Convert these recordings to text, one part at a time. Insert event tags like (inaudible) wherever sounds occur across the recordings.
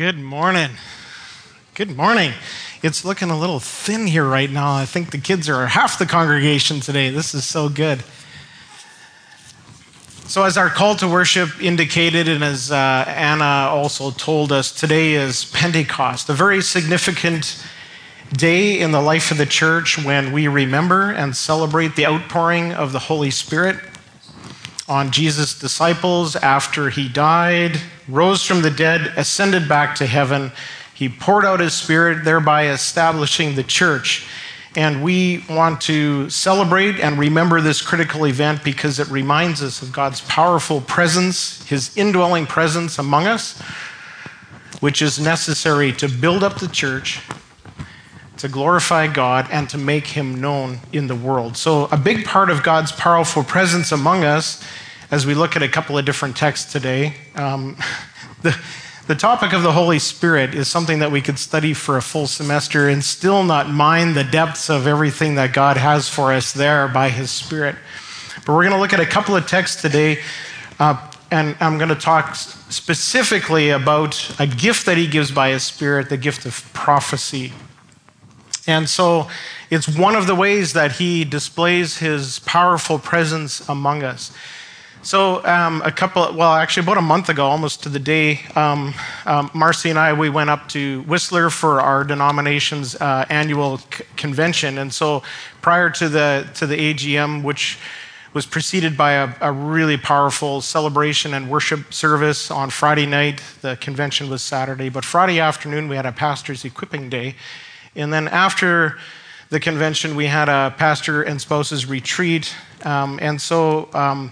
Good morning. Good morning. It's looking a little thin here right now. I think the kids are half the congregation today. This is so good. So, as our call to worship indicated, and as uh, Anna also told us, today is Pentecost, a very significant day in the life of the church when we remember and celebrate the outpouring of the Holy Spirit on Jesus' disciples after he died, rose from the dead, ascended back to heaven. He poured out his spirit, thereby establishing the church. And we want to celebrate and remember this critical event because it reminds us of God's powerful presence, his indwelling presence among us, which is necessary to build up the church, to glorify God, and to make him known in the world. So, a big part of God's powerful presence among us as we look at a couple of different texts today. Um, (laughs) the, the topic of the Holy Spirit is something that we could study for a full semester and still not mine the depths of everything that God has for us there by His Spirit. But we're going to look at a couple of texts today, uh, and I'm going to talk specifically about a gift that He gives by His Spirit, the gift of prophecy. And so it's one of the ways that He displays His powerful presence among us. So, um, a couple, well, actually, about a month ago, almost to the day, um, um, Marcy and I, we went up to Whistler for our denomination's uh, annual c- convention. And so, prior to the, to the AGM, which was preceded by a, a, really powerful celebration and worship service on Friday night, the convention was Saturday, but Friday afternoon, we had a pastor's equipping day. And then after the convention, we had a pastor and spouses retreat. Um, and so, um,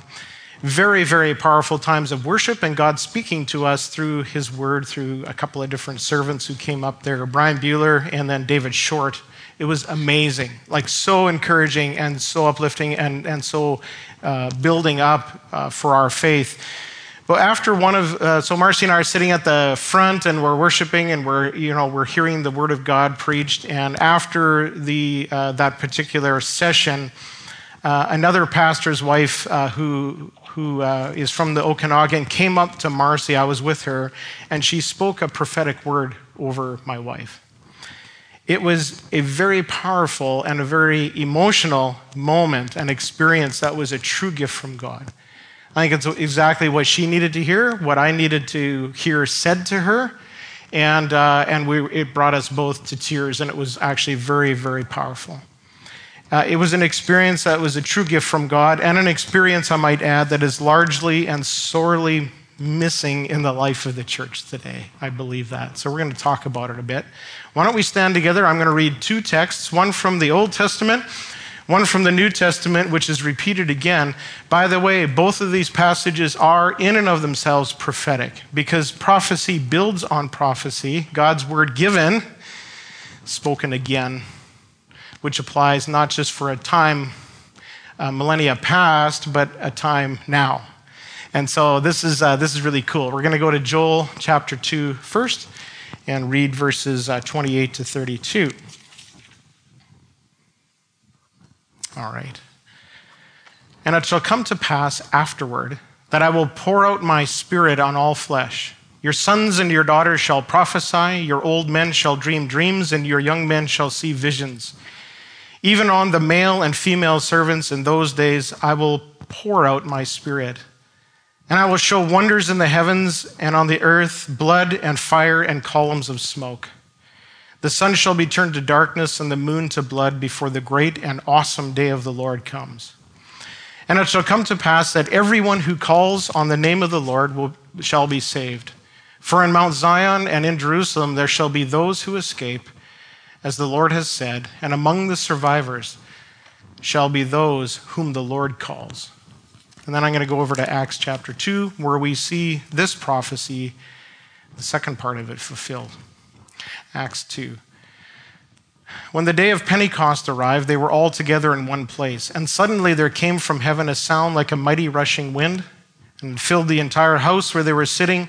very, very powerful times of worship and God speaking to us through His Word, through a couple of different servants who came up there Brian Bueller and then David Short. It was amazing, like so encouraging and so uplifting and, and so uh, building up uh, for our faith. But after one of, uh, so Marcy and I are sitting at the front and we're worshiping and we're, you know, we're hearing the Word of God preached. And after the, uh, that particular session, uh, another pastor's wife uh, who who uh, is from the Okanagan, came up to Marcy. I was with her, and she spoke a prophetic word over my wife. It was a very powerful and a very emotional moment and experience that was a true gift from God. I think it's exactly what she needed to hear, what I needed to hear said to her, and, uh, and we, it brought us both to tears, and it was actually very, very powerful. Uh, it was an experience that was a true gift from God, and an experience, I might add, that is largely and sorely missing in the life of the church today. I believe that. So we're going to talk about it a bit. Why don't we stand together? I'm going to read two texts one from the Old Testament, one from the New Testament, which is repeated again. By the way, both of these passages are in and of themselves prophetic because prophecy builds on prophecy, God's word given, spoken again which applies not just for a time, uh, millennia past, but a time now. And so this is, uh, this is really cool. We're going to go to Joel chapter 2 first and read verses uh, 28 to 32. All right. And it shall come to pass afterward that I will pour out my spirit on all flesh. Your sons and your daughters shall prophesy, your old men shall dream dreams, and your young men shall see visions. Even on the male and female servants in those days, I will pour out my spirit. And I will show wonders in the heavens and on the earth blood and fire and columns of smoke. The sun shall be turned to darkness and the moon to blood before the great and awesome day of the Lord comes. And it shall come to pass that everyone who calls on the name of the Lord will, shall be saved. For in Mount Zion and in Jerusalem there shall be those who escape as the Lord has said, and among the survivors shall be those whom the Lord calls. And then I'm going to go over to Acts chapter 2, where we see this prophecy, the second part of it, fulfilled. Acts 2. When the day of Pentecost arrived, they were all together in one place. And suddenly there came from heaven a sound like a mighty rushing wind, and filled the entire house where they were sitting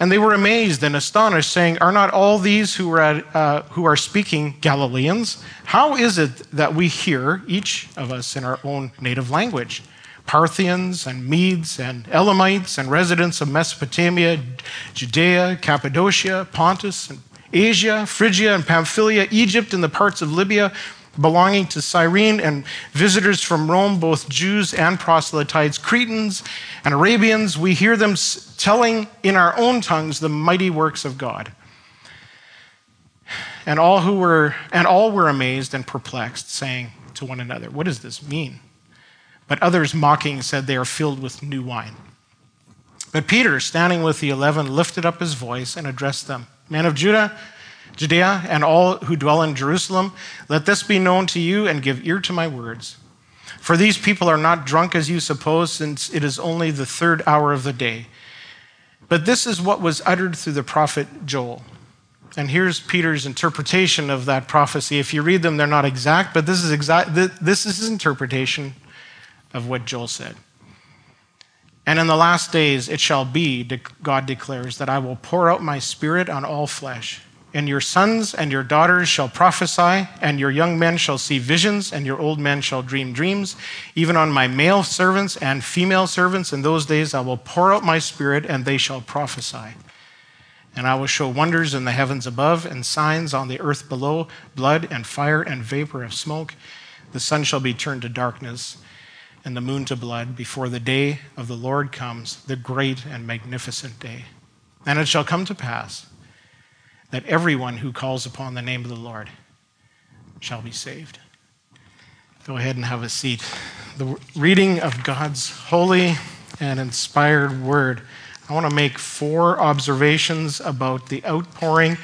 And they were amazed and astonished, saying, Are not all these who are, at, uh, who are speaking Galileans? How is it that we hear, each of us, in our own native language? Parthians and Medes and Elamites and residents of Mesopotamia, Judea, Cappadocia, Pontus, and Asia, Phrygia and Pamphylia, Egypt, and the parts of Libya belonging to Cyrene, and visitors from Rome, both Jews and proselytes, Cretans and Arabians, we hear them telling in our own tongues the mighty works of God. And all who were and all were amazed and perplexed, saying to one another, What does this mean? But others mocking said, They are filled with new wine. But Peter, standing with the eleven, lifted up his voice and addressed them, Men of Judah, Judea, and all who dwell in Jerusalem, let this be known to you and give ear to my words. For these people are not drunk as you suppose, since it is only the third hour of the day. But this is what was uttered through the prophet Joel. And here's Peter's interpretation of that prophecy. If you read them, they're not exact, but this is exact. This is his interpretation of what Joel said. And in the last days it shall be, God declares, that I will pour out my spirit on all flesh. And your sons and your daughters shall prophesy, and your young men shall see visions, and your old men shall dream dreams. Even on my male servants and female servants in those days I will pour out my spirit, and they shall prophesy. And I will show wonders in the heavens above, and signs on the earth below blood and fire and vapor of smoke. The sun shall be turned to darkness, and the moon to blood, before the day of the Lord comes, the great and magnificent day. And it shall come to pass that everyone who calls upon the name of the Lord shall be saved. Go ahead and have a seat. The reading of God's holy and inspired word. I want to make four observations about the outpouring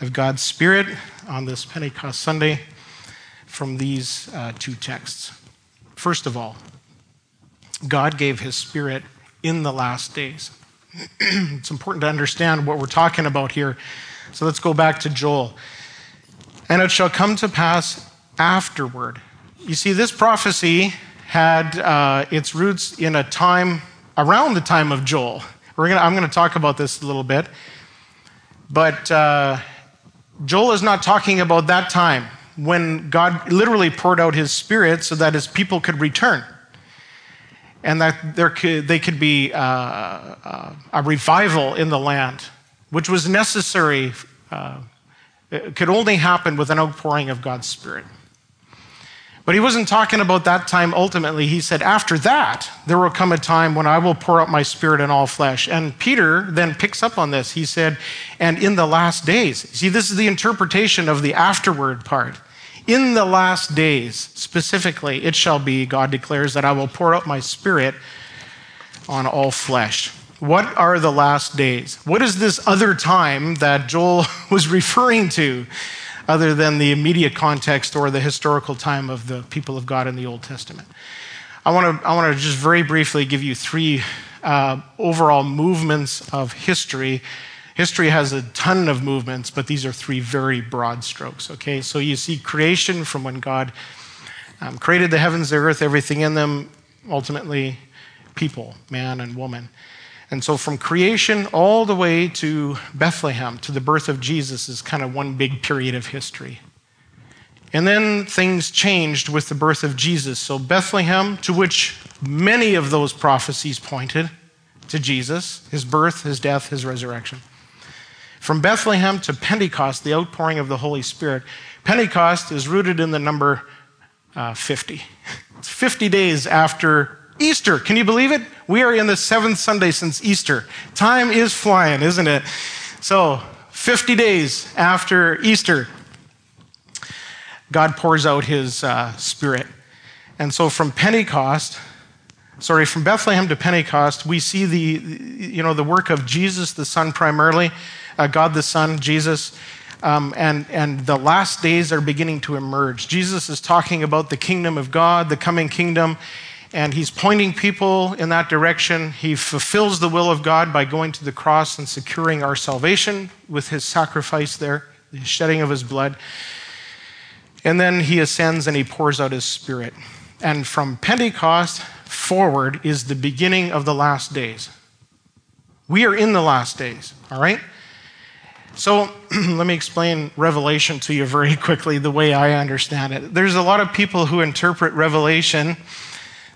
of God's Spirit on this Pentecost Sunday from these uh, two texts. First of all, God gave his Spirit in the last days. (clears throat) it's important to understand what we're talking about here so let's go back to Joel. And it shall come to pass afterward. You see, this prophecy had uh, its roots in a time around the time of Joel. Gonna, I'm going to talk about this a little bit. But uh, Joel is not talking about that time when God literally poured out his spirit so that his people could return and that there could, they could be uh, uh, a revival in the land which was necessary, uh, could only happen with an outpouring of God's Spirit. But he wasn't talking about that time ultimately. He said, After that, there will come a time when I will pour out my spirit on all flesh. And Peter then picks up on this. He said, And in the last days. See, this is the interpretation of the afterward part. In the last days, specifically, it shall be, God declares, that I will pour out my spirit on all flesh. What are the last days? What is this other time that Joel (laughs) was referring to, other than the immediate context or the historical time of the people of God in the Old Testament? I want to, I want to just very briefly give you three uh, overall movements of history. History has a ton of movements, but these are three very broad strokes, okay? So you see creation from when God um, created the heavens, the earth, everything in them, ultimately, people, man and woman. And so, from creation all the way to Bethlehem, to the birth of Jesus, is kind of one big period of history. And then things changed with the birth of Jesus. So, Bethlehem, to which many of those prophecies pointed to Jesus, his birth, his death, his resurrection. From Bethlehem to Pentecost, the outpouring of the Holy Spirit. Pentecost is rooted in the number uh, 50. It's 50 days after Easter. Can you believe it? We are in the seventh Sunday since Easter. Time is flying, isn't it? So, 50 days after Easter, God pours out his uh, spirit. And so, from Pentecost, sorry, from Bethlehem to Pentecost, we see the, you know, the work of Jesus, the Son, primarily, uh, God the Son, Jesus. Um, and, and the last days are beginning to emerge. Jesus is talking about the kingdom of God, the coming kingdom, and he's pointing people in that direction. He fulfills the will of God by going to the cross and securing our salvation with his sacrifice there, the shedding of his blood. And then he ascends and he pours out his spirit. And from Pentecost forward is the beginning of the last days. We are in the last days, all right? So (clears throat) let me explain Revelation to you very (laughs) quickly the way I understand it. There's a lot of people who interpret Revelation,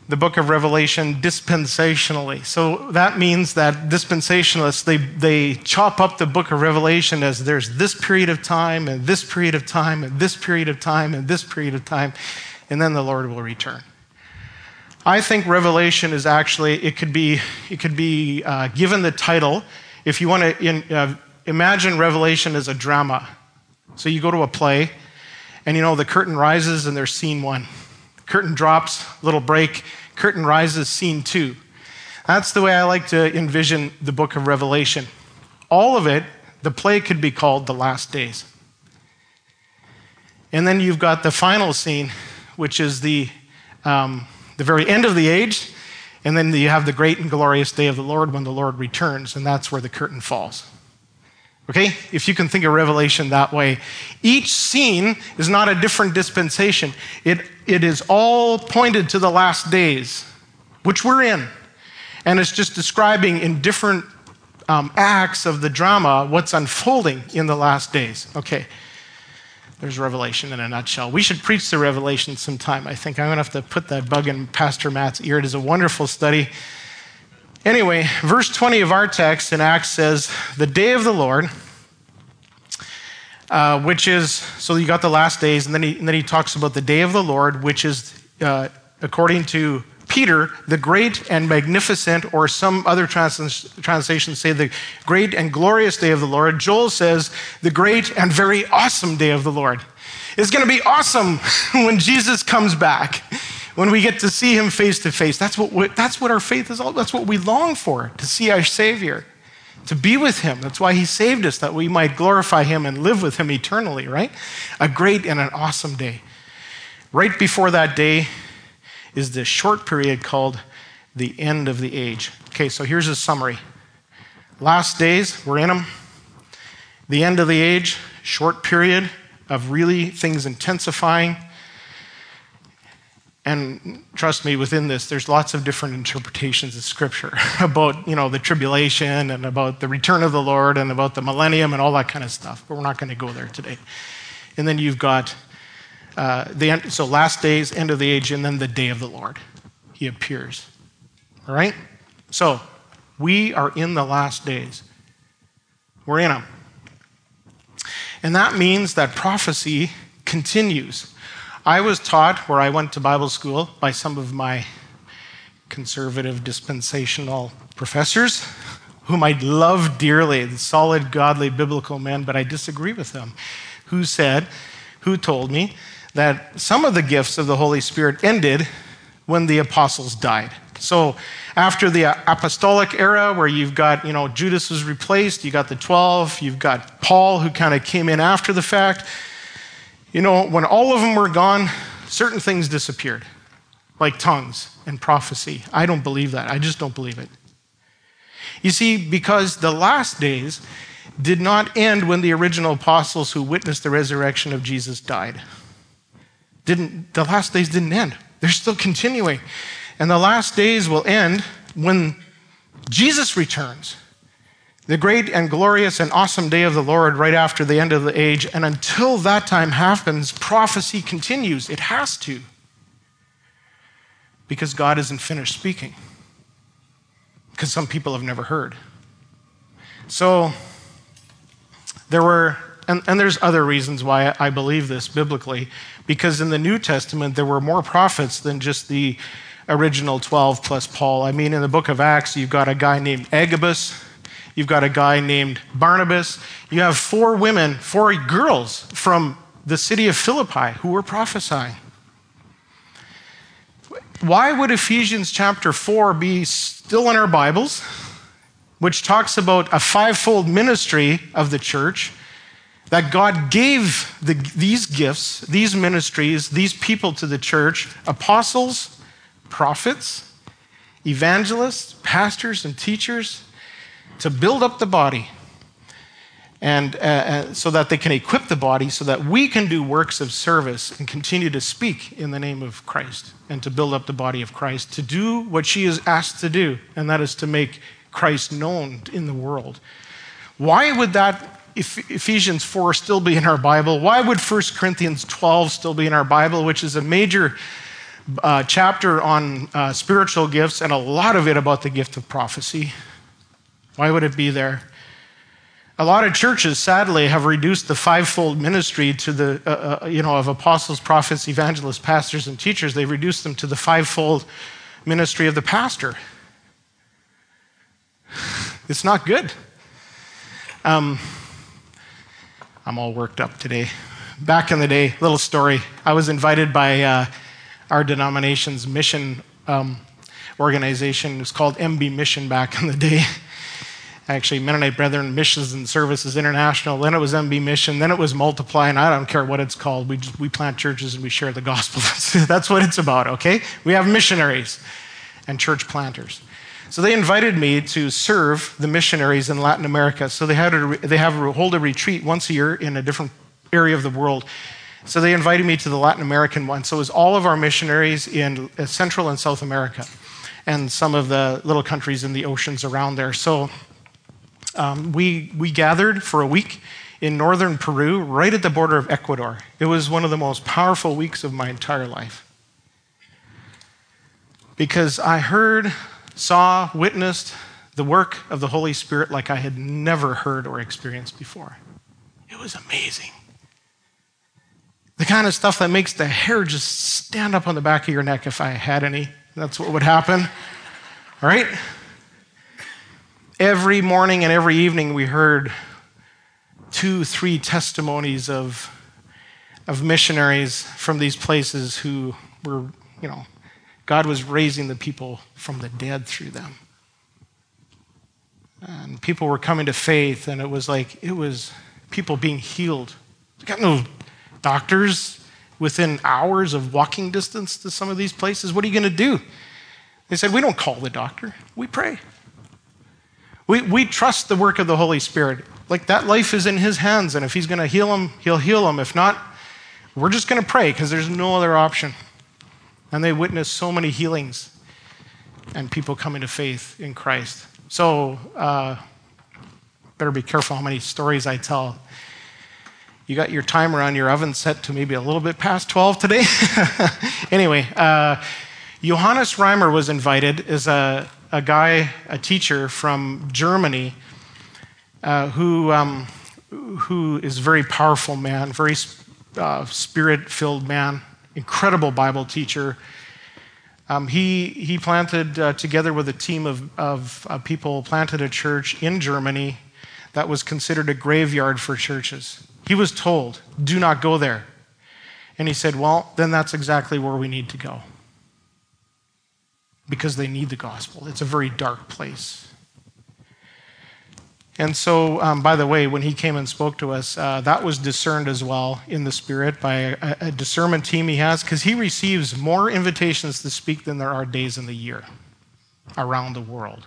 the book of Revelation, dispensationally. So that means that dispensationalists, they, they chop up the book of Revelation as there's this period of time, and this period of time, and this period of time, and this period of time, and then the Lord will return. I think Revelation is actually, it could be, it could be uh, given the title, if you want to in, uh, imagine Revelation as a drama. So you go to a play, and you know, the curtain rises and there's scene one. Curtain drops, little break, curtain rises, scene two. That's the way I like to envision the book of Revelation. All of it, the play could be called The Last Days. And then you've got the final scene, which is the, um, the very end of the age. And then you have the great and glorious day of the Lord when the Lord returns, and that's where the curtain falls. Okay? If you can think of Revelation that way. Each scene is not a different dispensation, it, it is all pointed to the last days, which we're in. And it's just describing in different um, acts of the drama what's unfolding in the last days. Okay. There's Revelation in a nutshell. We should preach the Revelation sometime, I think. I'm going to have to put that bug in Pastor Matt's ear. It is a wonderful study. Anyway, verse 20 of our text in Acts says, The day of the Lord, uh, which is, so you got the last days, and then, he, and then he talks about the day of the Lord, which is, uh, according to Peter, the great and magnificent, or some other trans- translations say the great and glorious day of the Lord. Joel says the great and very awesome day of the Lord. It's going to be awesome (laughs) when Jesus comes back when we get to see him face to face. That's what, that's what our faith is all That's what we long for, to see our Savior, to be with him. That's why he saved us, that we might glorify him and live with him eternally, right? A great and an awesome day. Right before that day is this short period called the end of the age. Okay, so here's a summary. Last days, we're in them. The end of the age, short period of really things intensifying and trust me within this there's lots of different interpretations of scripture (laughs) about you know the tribulation and about the return of the lord and about the millennium and all that kind of stuff but we're not going to go there today. And then you've got uh, the end, so last days end of the age and then the day of the lord. He appears. All right? So we are in the last days. We're in them and that means that prophecy continues I was taught where I went to Bible school by some of my conservative dispensational professors, whom I love dearly, solid, godly, biblical men, but I disagree with them, who said, who told me that some of the gifts of the Holy Spirit ended when the apostles died. So after the apostolic era, where you've got, you know, Judas was replaced, you got the 12, you've got Paul, who kind of came in after the fact. You know, when all of them were gone, certain things disappeared, like tongues and prophecy. I don't believe that. I just don't believe it. You see, because the last days did not end when the original apostles who witnessed the resurrection of Jesus died. Didn't, the last days didn't end. They're still continuing. And the last days will end when Jesus returns the great and glorious and awesome day of the Lord right after the end of the age. And until that time happens, prophecy continues. It has to. Because God isn't finished speaking. Because some people have never heard. So, there were, and, and there's other reasons why I believe this biblically, because in the New Testament, there were more prophets than just the original 12 plus Paul. I mean, in the book of Acts, you've got a guy named Agabus You've got a guy named Barnabas. You have four women, four girls from the city of Philippi who were prophesying. Why would Ephesians chapter 4 be still in our Bibles, which talks about a fivefold ministry of the church? That God gave the, these gifts, these ministries, these people to the church apostles, prophets, evangelists, pastors, and teachers to build up the body and uh, uh, so that they can equip the body so that we can do works of service and continue to speak in the name of Christ and to build up the body of Christ to do what she is asked to do and that is to make Christ known in the world. Why would that Ephesians 4 still be in our Bible? Why would 1 Corinthians 12 still be in our Bible, which is a major uh, chapter on uh, spiritual gifts and a lot of it about the gift of prophecy? Why would it be there? A lot of churches, sadly, have reduced the fivefold ministry to the, uh, uh, you know, of apostles, prophets, evangelists, pastors, and teachers. They've reduced them to the fivefold ministry of the pastor. (sighs) It's not good. Um, I'm all worked up today. Back in the day, little story. I was invited by uh, our denomination's mission um, organization. It was called MB Mission back in the day (laughs) actually Mennonite Brethren Missions and Services International. Then it was MB Mission. Then it was Multiply, and I don't care what it's called. We, just, we plant churches and we share the gospel. (laughs) That's what it's about, okay? We have missionaries and church planters. So they invited me to serve the missionaries in Latin America. So they, had a, they have a, hold a retreat once a year in a different area of the world. So they invited me to the Latin American one. So it was all of our missionaries in uh, Central and South America and some of the little countries in the oceans around there. So um, we, we gathered for a week in northern Peru, right at the border of Ecuador. It was one of the most powerful weeks of my entire life. Because I heard, saw, witnessed the work of the Holy Spirit like I had never heard or experienced before. It was amazing. The kind of stuff that makes the hair just stand up on the back of your neck if I had any. That's what would happen. All right? Every morning and every evening, we heard two, three testimonies of, of missionaries from these places who were, you know, God was raising the people from the dead through them. And people were coming to faith, and it was like, it was people being healed. We got no doctors within hours of walking distance to some of these places. What are you going to do? They said, We don't call the doctor, we pray. We, we trust the work of the Holy Spirit. Like that life is in His hands, and if He's going to heal them, He'll heal them. If not, we're just going to pray because there's no other option. And they witnessed so many healings and people coming to faith in Christ. So, uh, better be careful how many stories I tell. You got your timer on your oven set to maybe a little bit past 12 today? (laughs) anyway, uh, Johannes Reimer was invited as a a guy, a teacher from Germany, uh, who, um, who is a very powerful man, very uh, spirit filled man, incredible Bible teacher. Um, he, he planted, uh, together with a team of, of uh, people, planted a church in Germany that was considered a graveyard for churches. He was told, do not go there. And he said, well, then that's exactly where we need to go because they need the gospel. It's a very dark place. And so, um, by the way, when he came and spoke to us, uh, that was discerned as well in the Spirit by a, a discernment team he has, because he receives more invitations to speak than there are days in the year around the world.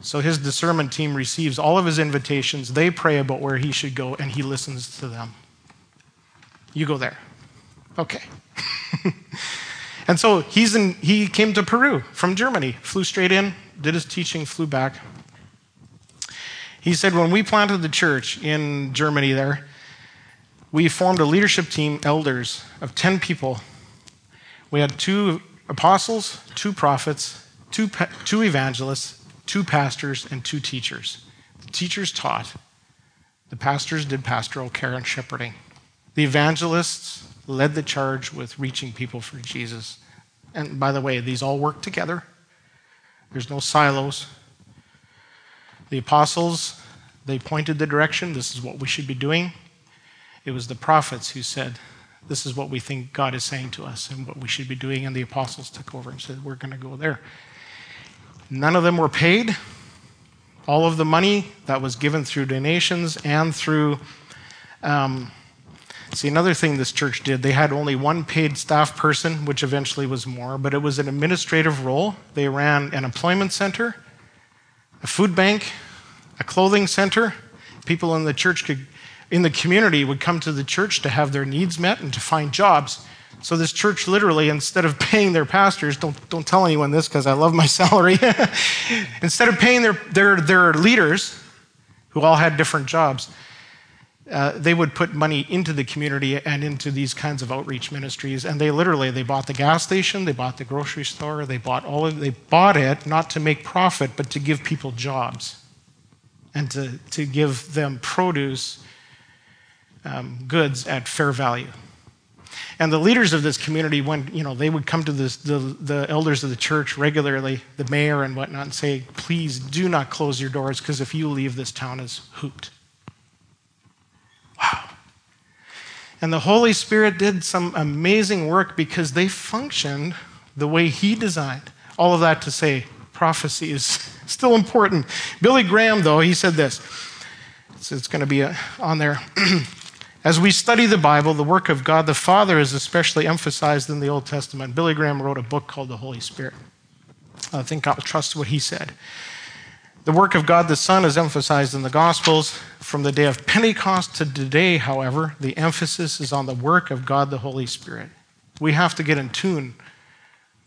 So his discernment team receives all of his invitations. They pray about where he should go, and he listens to them. You go there. Okay. (laughs) And so he's in, he came to Peru from Germany, flew straight in, did his teaching, flew back. He said, when we planted the church in Germany there, we formed a leadership team, elders, of 10 people. We had two apostles, two prophets, two, two evangelists, two pastors, and two teachers. The teachers taught, the pastors did pastoral care and shepherding. The evangelists led the charge with reaching people for Jesus. And by the way, these all work together, there's no silos. The apostles, they pointed the direction. This is what we should be doing. It was the prophets who said, This is what we think God is saying to us and what we should be doing. And the apostles took over and said, We're going to go there. None of them were paid. All of the money that was given through donations and through um, See, another thing this church did, they had only one paid staff person, which eventually was more, but it was an administrative role. They ran an employment center, a food bank, a clothing center. People in the church could, in the community would come to the church to have their needs met and to find jobs. So this church literally, instead of paying their pastors, don't, don't tell anyone this because I love my (laughs) salary. instead of paying their, their, their leaders, who all had different jobs, uh, they would put money into the community and into these kinds of outreach ministries. And they literally they bought the gas station they bought the grocery store they bought all of they bought it not to make profit but to give people jobs and to, to give them produce um, goods at fair value. And the leaders of this community when you know they would come to this, the, the elders of the church regularly the mayor and whatnot and say please do not close your doors because if you leave this town is hooped Wow. And the Holy Spirit did some amazing work because they functioned the way He designed. All of that to say, prophecy is (laughs) still important. Billy Graham, though, he said this. It's, it's going to be uh, on there. (clears throat) As we study the Bible, the work of God the Father is especially emphasized in the Old Testament. Billy Graham wrote a book called The Holy Spirit. I think I'll trust what he said. The work of God the Son is emphasized in the Gospels. From the day of Pentecost to today, however, the emphasis is on the work of God the Holy Spirit. We have to get in tune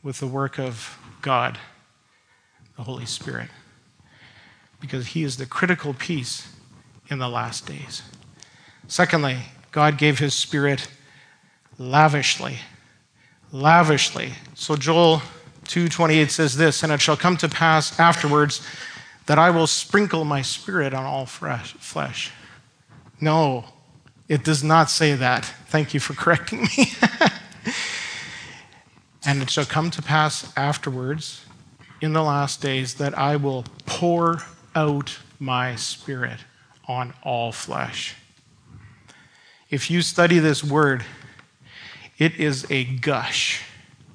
with the work of God, the Holy Spirit, because He is the critical piece in the last days. Secondly, God gave His Spirit lavishly. Lavishly. So Joel 2:28 says this, and it shall come to pass afterwards that I will sprinkle my spirit on all flesh. No, it does not say that. Thank you for (laughs) correcting me. and it shall come to pass afterwards, in the last days, that I will pour out my spirit on all flesh. If you study this word, it is a gush,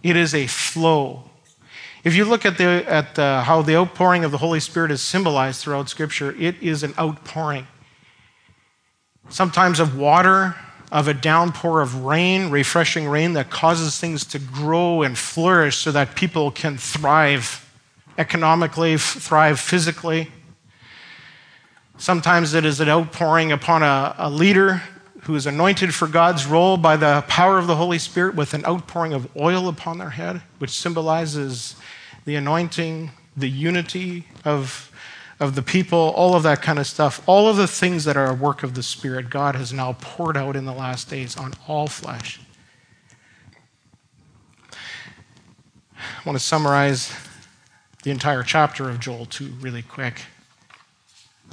it is a flow if you look at, the, at the, how the outpouring of the Holy Spirit is symbolized throughout Scripture, it is an outpouring. Sometimes of water, of a downpour of rain, refreshing rain that causes things to grow and flourish so that people can thrive economically, thrive physically. Sometimes it is an outpouring upon a, a leader who is anointed for God's role by the power of the Holy Spirit with an outpouring of oil upon their head, which symbolizes the anointing, the unity of, of the people, all of that kind of stuff. All of the things that are a work of the Spirit, God has now poured out in the last days on all flesh. I want to summarize the entire chapter of Joel 2 really quick.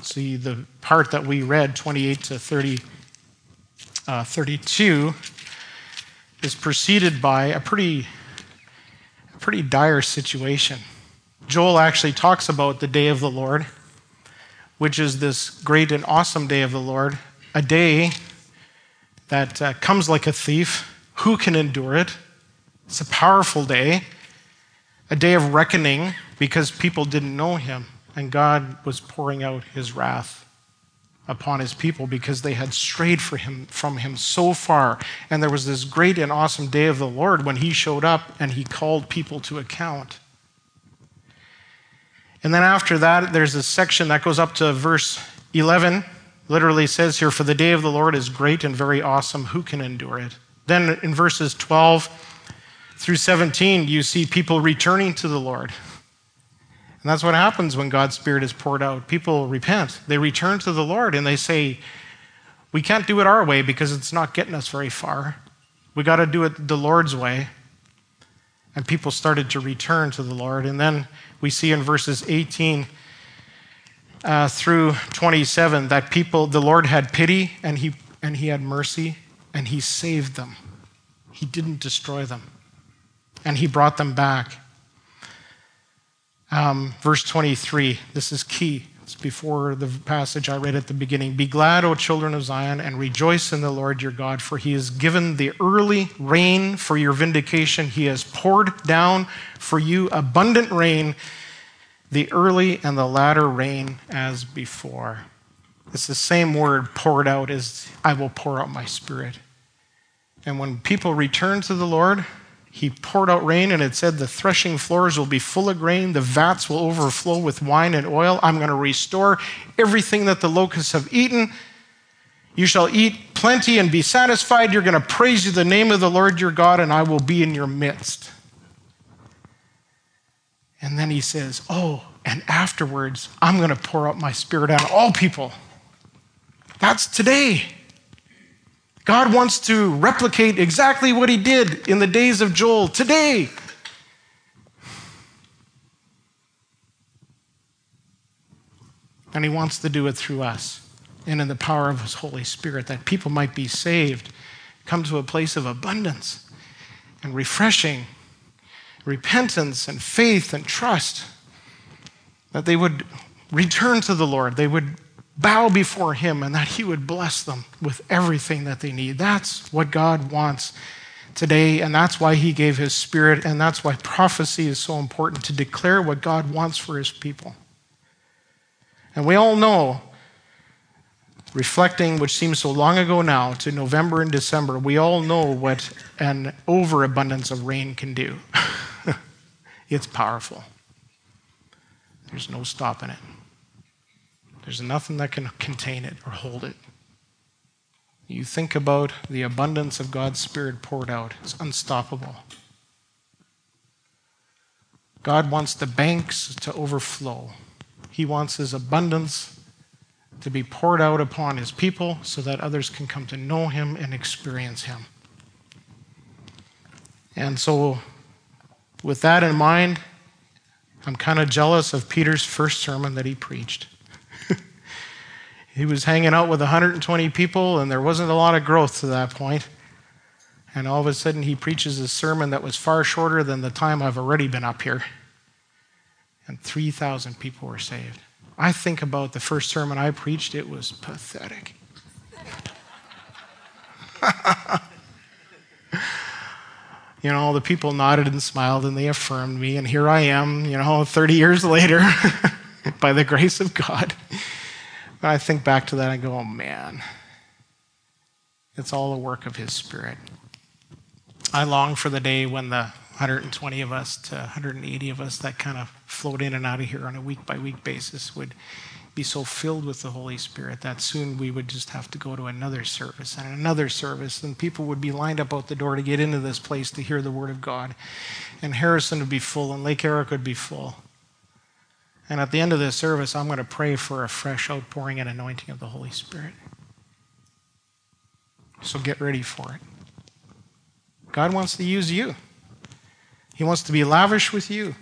See, the part that we read, 28 to 30 uh, 32 is preceded by a pretty, a pretty dire situation. Joel actually talks about the day of the Lord, which is this great and awesome day of the Lord, a day that uh, comes like a thief. Who can endure it? It's a powerful day, a day of reckoning because people didn't know him, and God was pouring out his wrath upon his people because they had strayed him, from him so far. And there was this great and awesome day of the Lord when he showed up and he called people to account. And then after that, there's a section that goes up to verse 11. Literally says here, For the day of the Lord is great and very awesome. Who can endure it? Then in verses 12 through 17, you see people returning to the Lord. And that's what happens when God's Spirit is poured out. People repent, they return to the Lord, and they say, We can't do it our way because it's not getting us very far. We got to do it the Lord's way. And people started to return to the Lord. And then we see in verses 18 uh, through 27 that people, the Lord had pity and he, and he had mercy and he saved them. He didn't destroy them. And he brought them back. Um, verse 23, this is key. It's before the passage I read at the beginning. Be glad, O children of Zion, and rejoice in the Lord your God, for he has given the early rain for your vindication. He has poured down for you abundant rain, the early and the latter rain as before. It's the same word poured out as I will pour out my spirit. And when people return to the Lord, he poured out rain, and it said, The threshing floors will be full of grain, the vats will overflow with wine and oil. I'm going to restore everything that the locusts have eaten. You shall eat plenty and be satisfied. You're going to praise the name of the Lord your God, and I will be in your midst. And then he says, Oh, and afterwards, I'm going to pour out my spirit on all people. That's today. God wants to replicate exactly what he did in the days of Joel today. And he wants to do it through us and in the power of his Holy Spirit that people might be saved, come to a place of abundance and refreshing, repentance and faith and trust, that they would return to the Lord, they would bow before Him and that He would bless them with everything that they need. That's what God wants today, and that's why He gave His Spirit, and that's why prophecy is so important to declare what God wants for His people. And we all know, reflecting which seems so long ago now to November and December, we all know what an overabundance of rain can do. (laughs) it's powerful. There's no stopping it. There's nothing that can contain it or hold it. You think about the abundance of God's Spirit poured out, it's unstoppable. God wants the banks to overflow. He wants His abundance to be poured out upon His people so that others can come to know Him and experience Him. And so, with that in mind, I'm kind of jealous of Peter's first sermon that he preached. He was hanging out with 120 people, and there wasn't a lot of growth to that point. And all of a sudden, he preaches a sermon that was far shorter than the time I've already been up here. And 3,000 people were saved. I think about the first sermon I preached, it was pathetic. (laughs) you know, the people nodded and smiled and they affirmed me, and here I am, you know, 30 years later, (laughs) by the grace of God. I think back to that and go, oh man, it's all the work of His Spirit. I long for the day when the 120 of us to 180 of us that kind of float in and out of here on a week by week basis would be so filled with the Holy Spirit that soon we would just have to go to another service and another service, and people would be lined up out the door to get into this place to hear the Word of God. And Harrison would be full, and Lake Errock would be full. And at the end of this service, I'm going to pray for a fresh outpouring and anointing of the Holy Spirit. So get ready for it. God wants to use you, He wants to be lavish with you.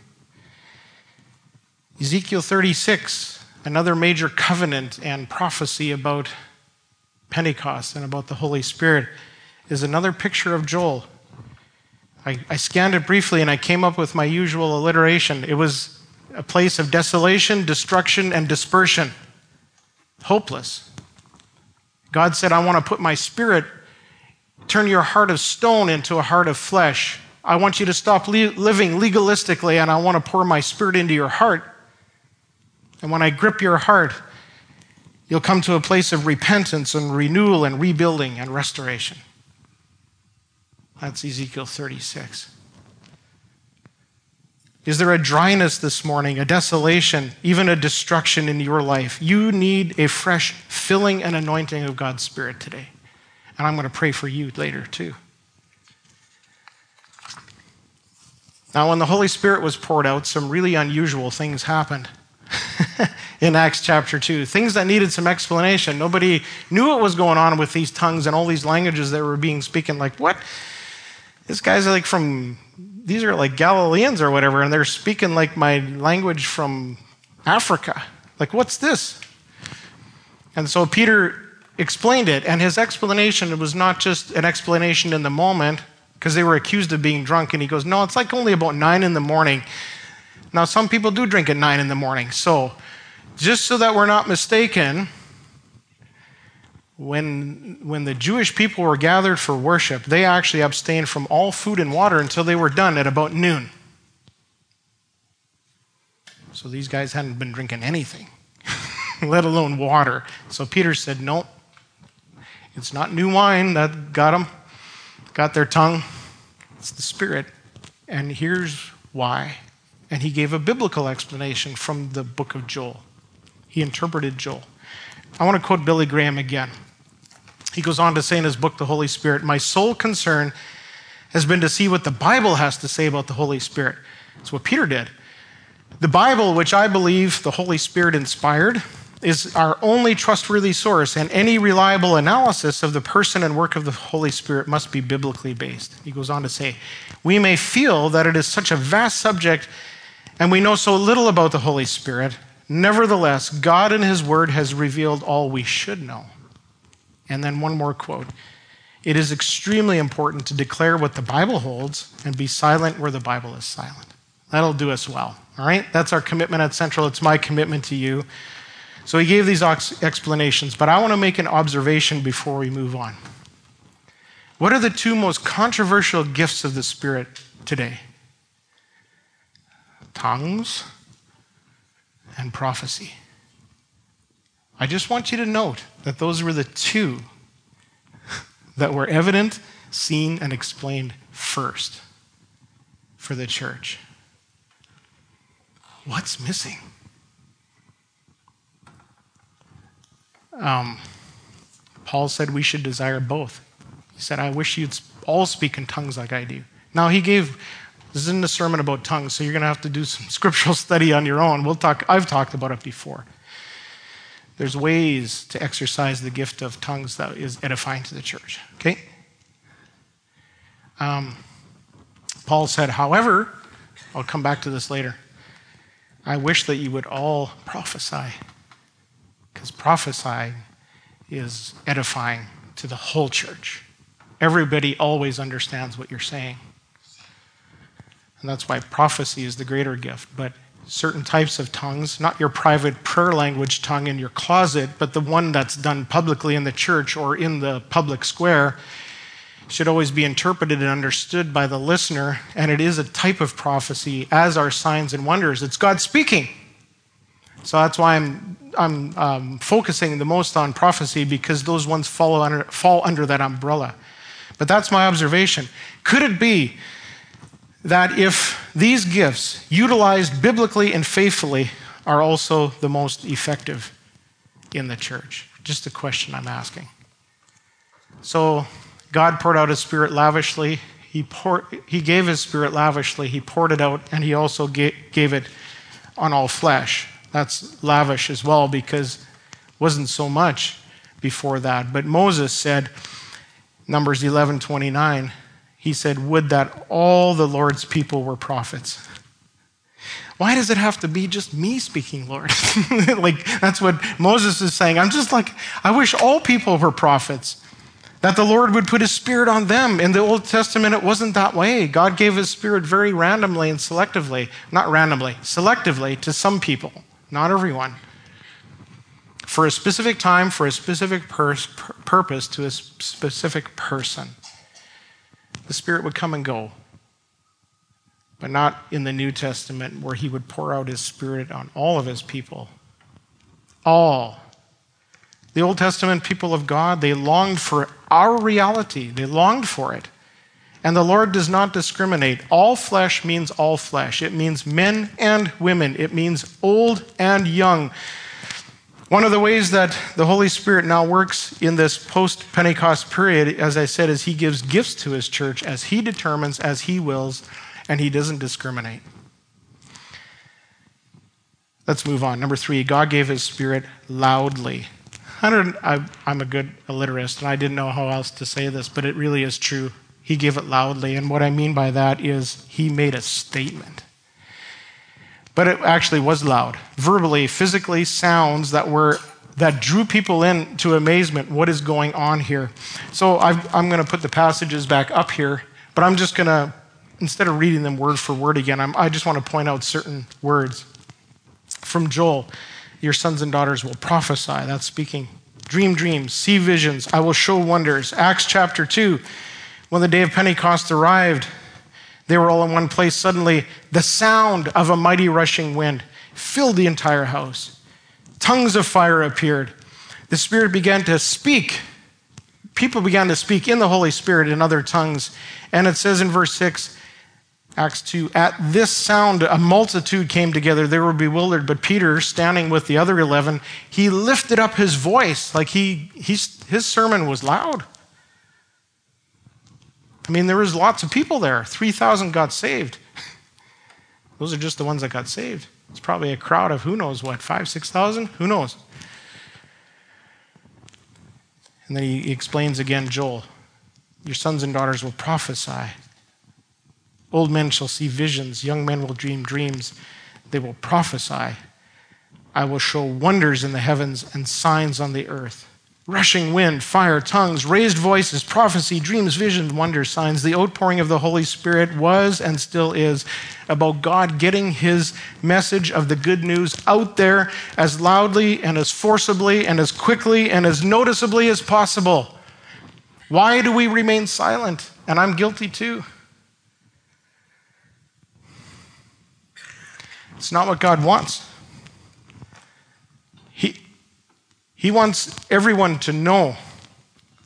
Ezekiel 36, another major covenant and prophecy about Pentecost and about the Holy Spirit, is another picture of Joel. I, I scanned it briefly and I came up with my usual alliteration. It was a place of desolation, destruction, and dispersion. Hopeless. God said, I want to put my spirit, turn your heart of stone into a heart of flesh. I want you to stop li- living legalistically, and I want to pour my spirit into your heart. And when I grip your heart, you'll come to a place of repentance and renewal and rebuilding and restoration. That's Ezekiel 36. Is there a dryness this morning, a desolation, even a destruction in your life? You need a fresh filling and anointing of God's Spirit today. And I'm going to pray for you later, too. Now, when the Holy Spirit was poured out, some really unusual things happened (laughs) in Acts chapter 2. Things that needed some explanation. Nobody knew what was going on with these tongues and all these languages that were being spoken. Like, what? This guy's like from these are like Galileans or whatever, and they're speaking like my language from Africa. Like, what's this? And so Peter explained it, and his explanation was not just an explanation in the moment, because they were accused of being drunk, and he goes, No, it's like only about nine in the morning. Now, some people do drink at nine in the morning, so just so that we're not mistaken, when, when the Jewish people were gathered for worship, they actually abstained from all food and water until they were done at about noon. So these guys hadn't been drinking anything, (laughs) let alone water. So Peter said, No, it's not new wine that got them. got their tongue. It's the Spirit. And here's why. And he gave a biblical explanation from the book of Joel. He interpreted Joel. I want to quote Billy Graham again. He goes on to say in his book, The Holy Spirit, My sole concern has been to see what the Bible has to say about the Holy Spirit. That's what Peter did. The Bible, which I believe the Holy Spirit inspired, is our only trustworthy source, and any reliable analysis of the person and work of the Holy Spirit must be biblically based. He goes on to say, We may feel that it is such a vast subject and we know so little about the Holy Spirit. Nevertheless, God in His Word has revealed all we should know. And then one more quote It is extremely important to declare what the Bible holds and be silent where the Bible is silent. That'll do us well. All right? That's our commitment at Central. It's my commitment to you. So he gave these explanations, but I want to make an observation before we move on. What are the two most controversial gifts of the Spirit today? Tongues and prophecy. I just want you to note that those were the two that were evident, seen, and explained first for the church. What's missing? Um, Paul said we should desire both. He said, I wish you'd all speak in tongues like I do. Now, he gave, this isn't a sermon about tongues, so you're going to have to do some (laughs) scriptural study on your own. We'll talk, I've talked about it before. There's ways to exercise the gift of tongues that is edifying to the church, okay? Um, Paul said, however, I'll come back to this later. I wish that you would all prophesy because prophesying is edifying to the whole church. Everybody always understands what you're saying. And that's why prophecy is the greater gift. But certain types of tongues, not your private prayer language tongue in your closet, but the one that's done publicly in the church or in the public square, should always be interpreted and understood by the listener. And it is a type of prophecy, as are signs and wonders. It's God speaking. So that's why I'm I'm um, focusing the most on prophecy because those ones fall under, fall under that umbrella. But that's my observation. Could it be that if these gifts, utilized biblically and faithfully, are also the most effective in the church? Just a question I'm asking. So, God poured out His Spirit lavishly. He, poured, he gave His Spirit lavishly. He poured it out, and He also gave, gave it on all flesh. That's lavish as well because wasn't so much before that. But Moses said, Numbers 11 29, he said, Would that all the Lord's people were prophets. Why does it have to be just me speaking, Lord? (laughs) like, that's what Moses is saying. I'm just like, I wish all people were prophets, that the Lord would put his spirit on them. In the Old Testament, it wasn't that way. God gave his spirit very randomly and selectively, not randomly, selectively to some people not everyone. For a specific time, for a specific purpose, to a specific person. The Spirit would come and go, but not in the New Testament where He would pour out His Spirit on all of His people. All. The Old Testament people of God, they longed for our reality, they longed for it. And the Lord does not discriminate. All flesh means all flesh. It means men and women. It means old and young. One of the ways that the Holy Spirit now works in this post Pentecost period, as I said, is He gives gifts to His church as He determines, as He wills, and He doesn't discriminate. Let's move on. Number three, God gave His Spirit loudly. I am a good alliterist, and I didn't know how else to say this, but it really is true he gave it loudly. And what I mean by that is he made a statement. But it actually was loud. Verbally, physically, sounds that were that drew people in to amazement. What is going on here? So i am going to put the passages back up here, but I'm just going to, instead of reading them word for word again, I'm, I just want to point out certain words. From Joel, your sons and daughters will prophesy. That's speaking. Dream dreams, see visions. I will show wonders. Acts chapter 2. When the day of Pentecost arrived, they were all in one place. Suddenly, the sound of a mighty rushing wind filled the entire house. Tongues of fire appeared. The Spirit began to speak people began to speak in the Holy Spirit in other tongues. And it says in verse 6, Acts 2, at this sound, a multitude came together. They were bewildered. But Peter, standing with the other 11, he lifted up his voice like he, his sermon was loud. I mean, there was lots of people there. 3,000 got saved. (laughs) Those are just the ones that got saved. It's probably a crowd of who knows what, five, 6,000? Who knows? And then he explains again Joel, your sons and daughters will prophesy. Old men shall see visions, young men will dream dreams, they will prophesy. I will show wonders in the heavens and signs on the earth rushing wind, fire, tongues, raised voices, prophecy, dreams, visions, wonders, signs. The outpouring of the Holy Spirit was and still is about God getting his message of the good news out there as loudly and as forcibly and as quickly and as noticeably as possible. Why do we remain silent? And I'm guilty too. It's not what God wants. He, he wants everyone to know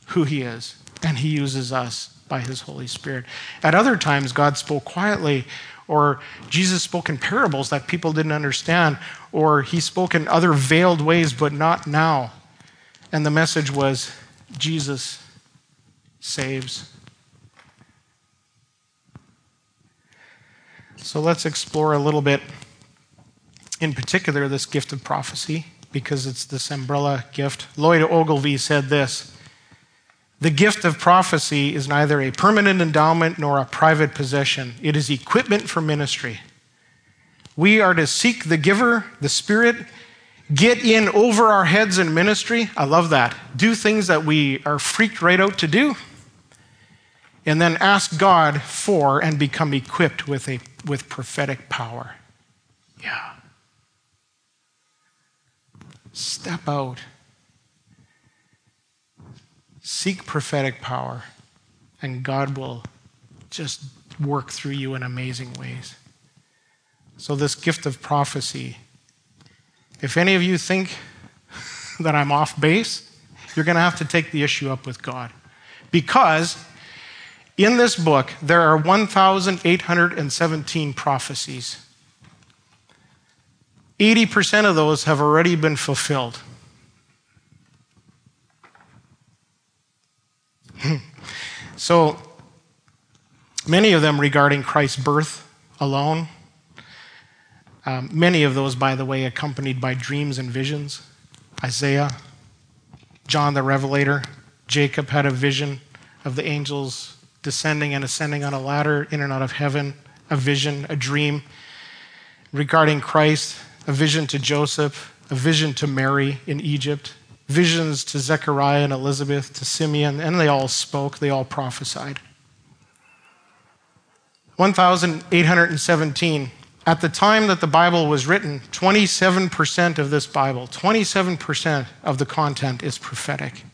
who He is, and He uses us by His Holy Spirit. At other times, God spoke quietly, or Jesus spoke in parables that people didn't understand, or He spoke in other veiled ways, but not now. And the message was Jesus saves. So let's explore a little bit, in particular, this gift of prophecy because it's this umbrella gift. Lloyd Ogilvie said this The gift of prophecy is neither a permanent endowment nor a private possession, it is equipment for ministry. We are to seek the giver, the Spirit, get in over our heads in ministry. I love that. Do things that we are freaked right out to do. And then ask God for and become equipped with, a, with prophetic power. Yeah. Step out. Seek prophetic power, and God will just work through you in amazing ways. So, this gift of prophecy, if any of you think (laughs) that I'm off base, you're going to have to take the issue up with God. Because in this book, there are 1,817 prophecies. 80% of those have already been fulfilled. (laughs) so, many of them regarding Christ's birth alone. Um, many of those, by the way, accompanied by dreams and visions. Isaiah, John the Revelator, Jacob had a vision of the angels descending and ascending on a ladder in and out of heaven, a vision, a dream regarding Christ a vision to Joseph, a vision to Mary in Egypt, visions to Zechariah and Elizabeth, to Simeon, and they all spoke, they all prophesied. 1,817. At the time that the Bible was written, 27% of this Bible, 27% of the content is prophetic,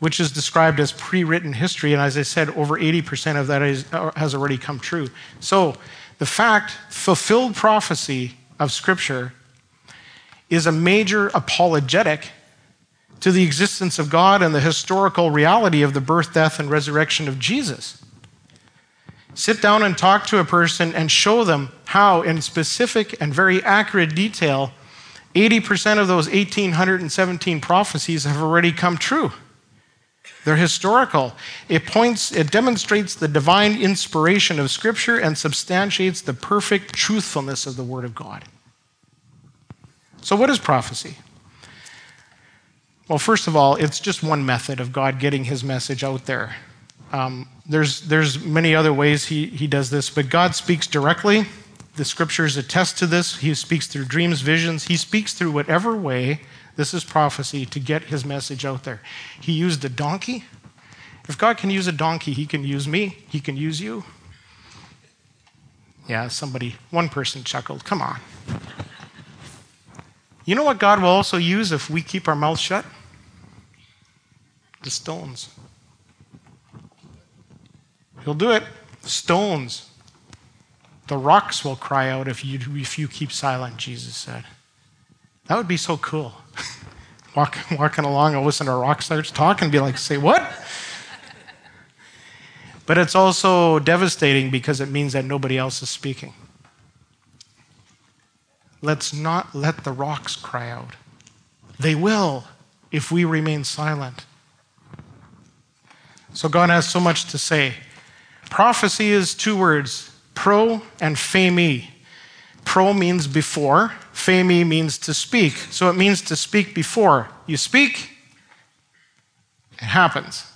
which is described as pre written history. And as I said, over 80% of that is, uh, has already come true. So the fact, fulfilled prophecy of Scripture is a major apologetic to the existence of God and the historical reality of the birth, death, and resurrection of Jesus. Sit down and talk to a person and show them how, in specific and very accurate detail, 80% of those 1,817 prophecies have already come true. They're historical. It points, it demonstrates the divine inspiration of Scripture and substantiates the perfect truthfulness of the Word of God. So, what is prophecy? Well, first of all, it's just one method of God getting his message out there. Um, there's, there's many other ways he, he does this, but God speaks directly. The scriptures attest to this. He speaks through dreams, visions. He speaks through whatever way this is prophecy to get his message out there. He used a donkey. If God can use a donkey, he can use me, he can use you. Yeah, somebody, one person chuckled. Come on. You know what God will also use if we keep our mouths shut? The stones. He'll do it. Stones. The rocks will cry out if you, if you keep silent, Jesus said. That would be so cool. walk, walking along, a sudden a rock starts talking, be like, say what? But it's also devastating because it means that nobody else is speaking. Let's not let the rocks cry out. They will if we remain silent. So God has so much to say. Prophecy is two words pro and phemi. Pro means before, phemi means to speak. So it means to speak before. You speak, it happens.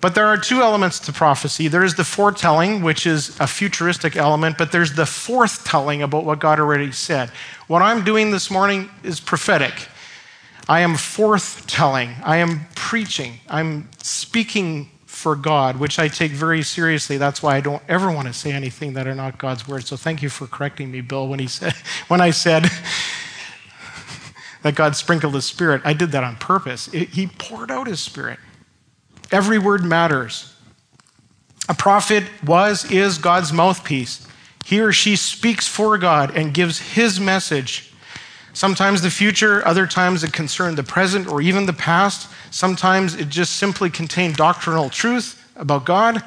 But there are two elements to prophecy. There is the foretelling, which is a futuristic element, but there's the forth telling about what God already said. What I'm doing this morning is prophetic. I am forthtelling. I am preaching. I'm speaking for God, which I take very seriously. That's why I don't ever want to say anything that are not God's word. So thank you for correcting me, Bill, when he said (laughs) when I said that God sprinkled his spirit. I did that on purpose. It, he poured out his spirit. Every word matters. A prophet was, is God's mouthpiece. He or she speaks for God and gives his message. Sometimes the future, other times it concerned the present or even the past. Sometimes it just simply contained doctrinal truth about God.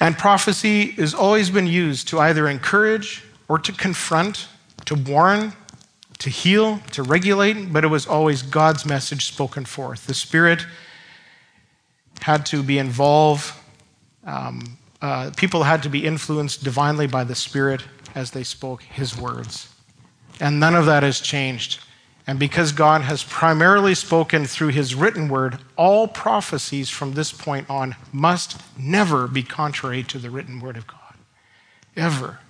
And prophecy has always been used to either encourage or to confront, to warn, to heal, to regulate, but it was always God's message spoken forth. The Spirit had to be involved, um, uh, people had to be influenced divinely by the Spirit as they spoke His words. And none of that has changed. And because God has primarily spoken through His written word, all prophecies from this point on must never be contrary to the written word of God. Ever.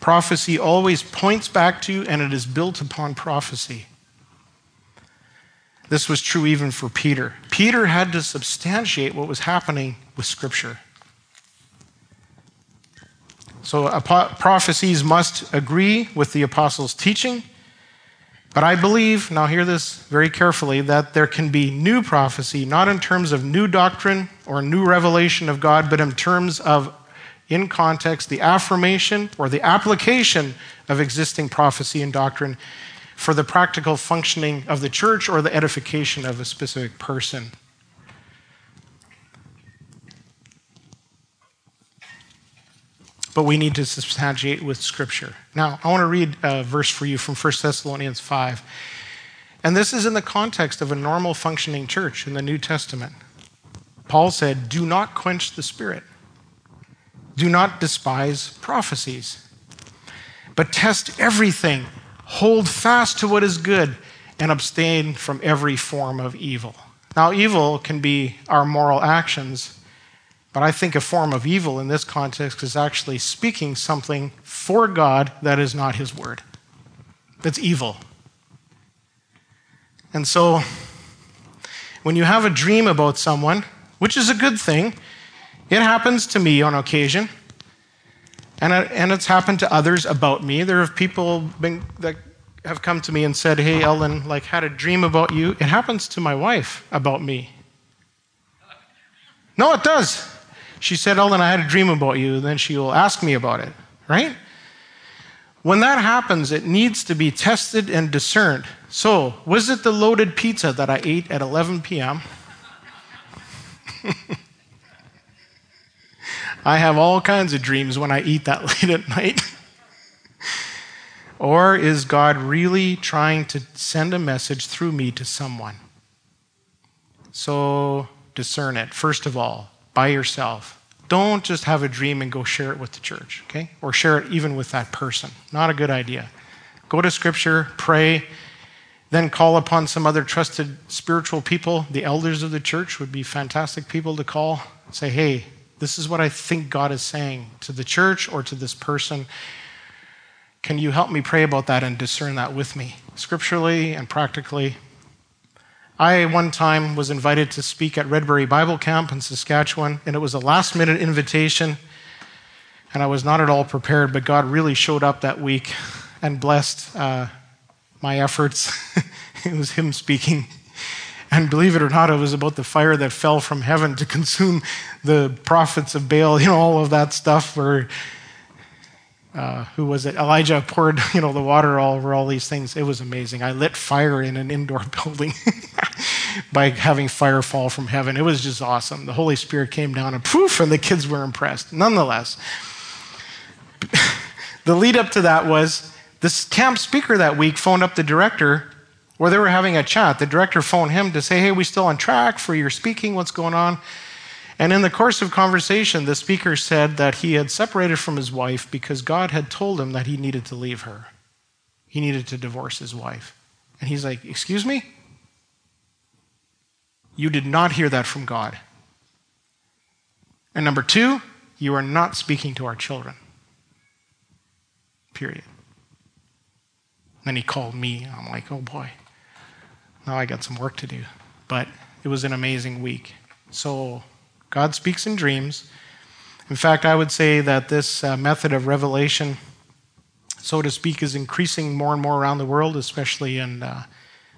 Prophecy always points back to and it is built upon prophecy. This was true even for Peter. Peter had to substantiate what was happening with Scripture. So prophecies must agree with the apostles' teaching. But I believe, now hear this very carefully, that there can be new prophecy, not in terms of new doctrine or new revelation of God, but in terms of, in context, the affirmation or the application of existing prophecy and doctrine for the practical functioning of the church or the edification of a specific person. But we need to substantiate with Scripture. Now, I want to read a verse for you from 1 Thessalonians 5. And this is in the context of a normal functioning church in the New Testament. Paul said, Do not quench the Spirit, do not despise prophecies, but test everything hold fast to what is good, and abstain from every form of evil. Now, evil can be our moral actions, but I think a form of evil in this context is actually speaking something for God that is not His word. That's evil. And so, when you have a dream about someone, which is a good thing, it happens to me on occasion. And, it, and it's happened to others about me. There have people been, that have come to me and said, Hey, Ellen, like, had a dream about you. It happens to my wife about me. No, it does. She said, Ellen, I had a dream about you. Then she will ask me about it, right? When that happens, it needs to be tested and discerned. So, was it the loaded pizza that I ate at 11 p.m.? (laughs) I have all kinds of dreams when I eat that (laughs) late at night. (laughs) or is God really trying to send a message through me to someone? So discern it, first of all, by yourself. Don't just have a dream and go share it with the church, okay? Or share it even with that person. Not a good idea. Go to Scripture, pray, then call upon some other trusted spiritual people. The elders of the church would be fantastic people to call. Say, hey, this is what I think God is saying to the church or to this person. Can you help me pray about that and discern that with me, scripturally and practically? I, one time, was invited to speak at Redberry Bible Camp in Saskatchewan, and it was a last minute invitation, and I was not at all prepared, but God really showed up that week and blessed uh, my efforts. (laughs) it was Him speaking. And believe it or not, it was about the fire that fell from heaven to (laughs) consume the prophets of Baal, you know, all of that stuff where uh, who was it? Elijah poured, (laughs) you know, the water all over all these things. It was amazing. I lit fire in an indoor (laughs) building (laughs) by having fire fall from heaven. It was just awesome. The Holy Spirit came down and poof, and the kids were impressed. Nonetheless, the lead up to that was this camp speaker that week phoned up the director where they were having a chat. The director phoned him to say, Hey, we still on track for your speaking? What's going on? And in the course of conversation, the speaker said that he had separated from his wife because God had told him that he needed to leave her. He needed to divorce his wife. And he's like, Excuse me? You did not hear that from God. And number two, you are not speaking to our children. Period. Then he called me. I'm like, oh boy, now I got some work to do. But it was an amazing week. So God speaks in dreams. In fact, I would say that this uh, method of revelation, so to speak, is increasing more and more around the world, especially in uh,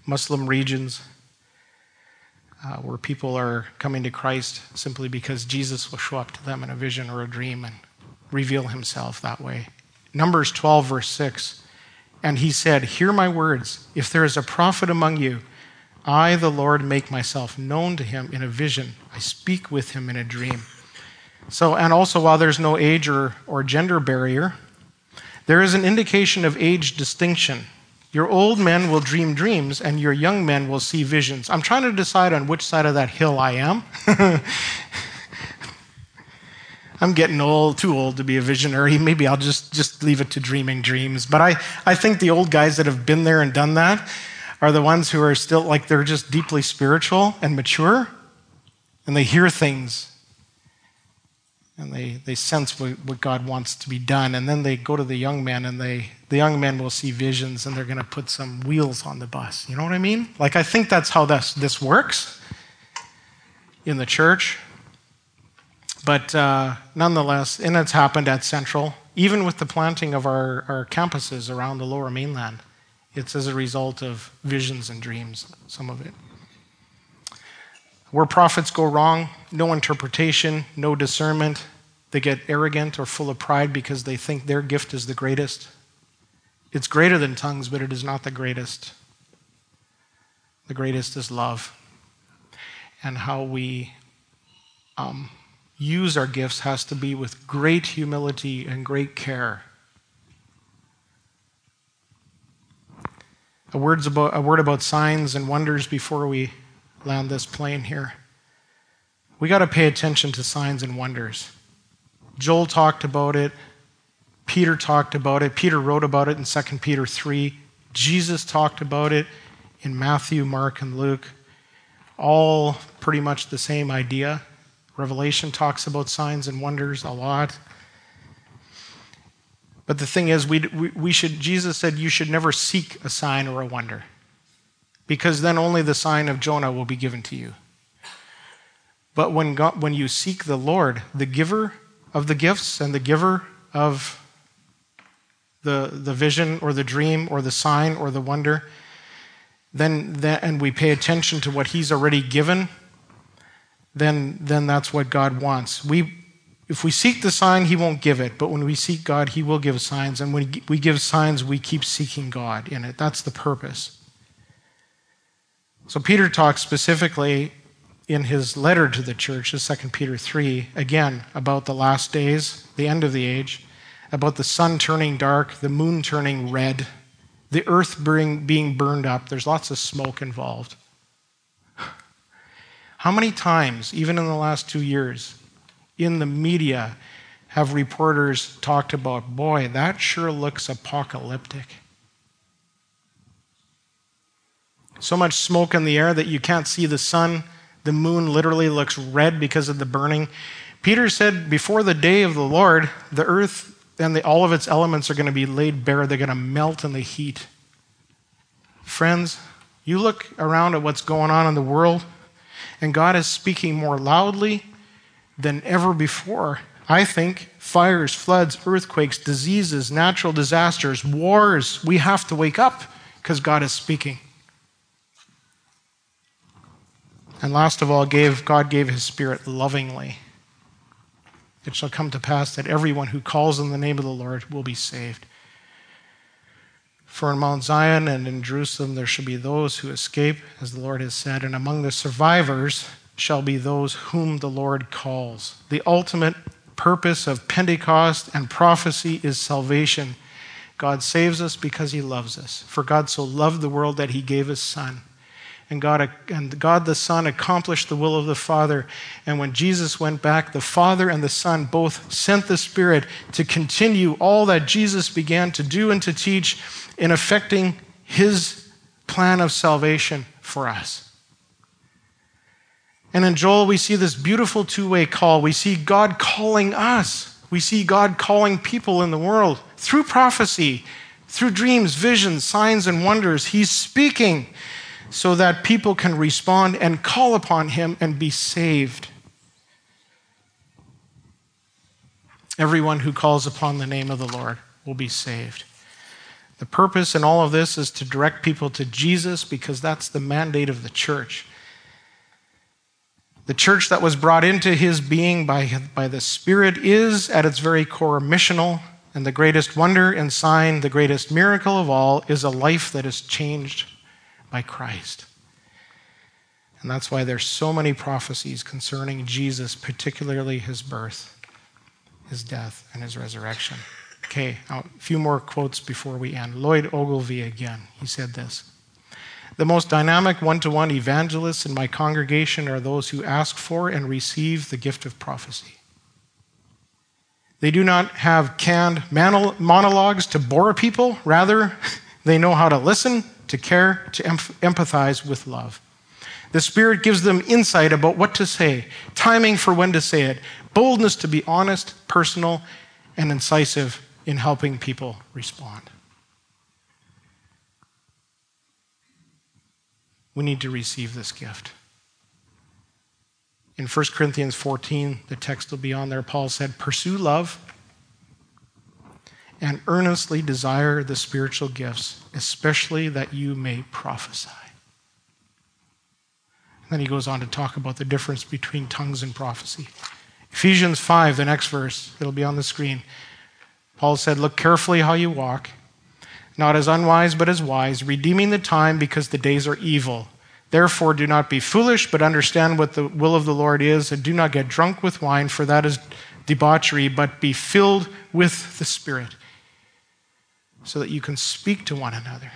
Muslim regions uh, where people are coming to Christ simply because Jesus will show up to them in a vision or a dream and reveal himself that way. Numbers 12, verse 6. And he said, Hear my words. If there is a prophet among you, I, the Lord, make myself known to him in a vision. I speak with him in a dream. So, and also, while there's no age or, or gender barrier, there is an indication of age distinction. Your old men will dream dreams, and your young men will see visions. I'm trying to decide on which side of that hill I am. (laughs) I'm getting old, too old to be a visionary. Maybe I'll just, just leave it to dreaming dreams. But I, I think the old guys that have been there and done that are the ones who are still like they're just deeply spiritual and mature, and they hear things and they, they sense what, what God wants to be done. And then they go to the young men, and they, the young men will see visions, and they're going to put some wheels on the bus. You know what I mean? Like, I think that's how this, this works in the church. But uh, nonetheless, and it's happened at Central, even with the planting of our, our campuses around the lower mainland. It's as a result of visions and dreams, some of it. Where prophets go wrong, no interpretation, no discernment. They get arrogant or full of pride because they think their gift is the greatest. It's greater than tongues, but it is not the greatest. The greatest is love. And how we um, use our gifts has to be with great humility and great care. A, words about, a word about signs and wonders before we land this plane here. We got to pay attention to signs and wonders. Joel talked about it. Peter talked about it. Peter wrote about it in 2 Peter 3. Jesus talked about it in Matthew, Mark, and Luke. All pretty much the same idea. Revelation talks about signs and wonders a lot. But the thing is, we, we, should, Jesus said, you should never seek a sign or a wonder, because then only the sign of Jonah will be given to you. But when, God, when you seek the Lord, the giver of the gifts and the giver of the, the vision or the dream or the sign or the wonder, then that, and we pay attention to what he's already given then, then that's what God wants. We, if we seek the sign, He won't give it. But when we seek God, He will give signs. And when we give signs, we keep seeking God in it. That's the purpose. So Peter talks specifically in his letter to the church, 2 Peter 3, again about the last days, the end of the age, about the sun turning dark, the moon turning red, the earth being burned up. There's lots of smoke involved. (sighs) How many times, even in the last two years, in the media have reporters talked about, boy, that sure looks apocalyptic? So much smoke in the air that you can't see the sun. The moon literally looks red because of the burning. Peter said, before the day of the Lord, the earth and the, all of its elements are going to be laid bare. They're going to melt in the heat. Friends, you look around at what's going on in the world and God is speaking more loudly than ever before. I think fires, floods, earthquakes, diseases, natural disasters, wars, we have to wake up because God is speaking. And last of all, gave, God gave his spirit lovingly. it shall come to pass that everyone who calls on the name of the Lord will be saved. For in Mount Zion and in Jerusalem there shall be those who escape, as the Lord has said, and among the survivors shall be those whom the Lord calls. The ultimate purpose of Pentecost and prophecy is salvation. God saves us because he loves us. For God so loved the world that he gave his Son. And God, and God the Son accomplished the will of the Father. And when Jesus went back, the Father and the Son both sent the Spirit to continue all that Jesus began to do and to teach in effecting his plan of salvation for us. And in Joel, we see this beautiful two way call. We see God calling us, we see God calling people in the world through prophecy, through dreams, visions, signs, and wonders. He's speaking so that people can respond and call upon Him and be saved. Everyone who calls upon the name of the Lord will be saved. The purpose in all of this is to direct people to Jesus because that's the mandate of the church. The church that was brought into his being by, by the Spirit is, at its very core, missional. And the greatest wonder and sign, the greatest miracle of all, is a life that is changed by Christ. And that's why there's so many prophecies concerning Jesus, particularly his birth, his death, and his resurrection. Okay, a few more quotes before we end. Lloyd Ogilvie again. He said this The most dynamic one to one evangelists in my congregation are those who ask for and receive the gift of prophecy. They do not have canned monologues to bore people. Rather, (laughs) they know how to listen, to care, to empathize with love. The Spirit gives them insight about what to say, timing for when to say it, boldness to be honest, personal, and incisive in helping people respond. We need to receive this gift. In 1 Corinthians 14, the text will be on there, Paul said, Pursue love and earnestly desire the spiritual gifts, especially that you may prophesy. And then he goes on to talk about the difference between tongues and prophecy. Ephesians 5, the next verse, it'll be on the screen. Paul said, Look carefully how you walk, not as unwise, but as wise, redeeming the time because the days are evil. Therefore, do not be foolish, but understand what the will of the Lord is, and do not get drunk with wine, for that is debauchery, but be filled with the Spirit, so that you can speak to one another.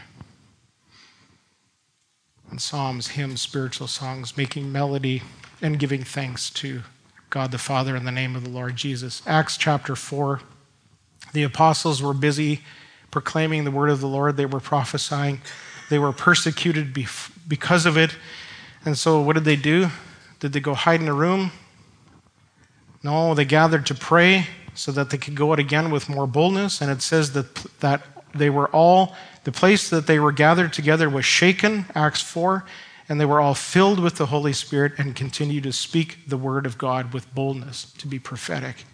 And psalms, hymns, spiritual songs, making melody and giving thanks to God the Father in the name of the Lord Jesus. Acts chapter 4. The apostles were busy proclaiming the word of the Lord, they were prophesying, they were persecuted because of it. And so, what did they do? Did they go hide in a room? No, they gathered to pray so that they could go out again with more boldness. And it says that, that they were all, the place that they were gathered together was shaken, Acts 4, and they were all filled with the Holy Spirit and continued to speak the word of God with boldness, to be prophetic.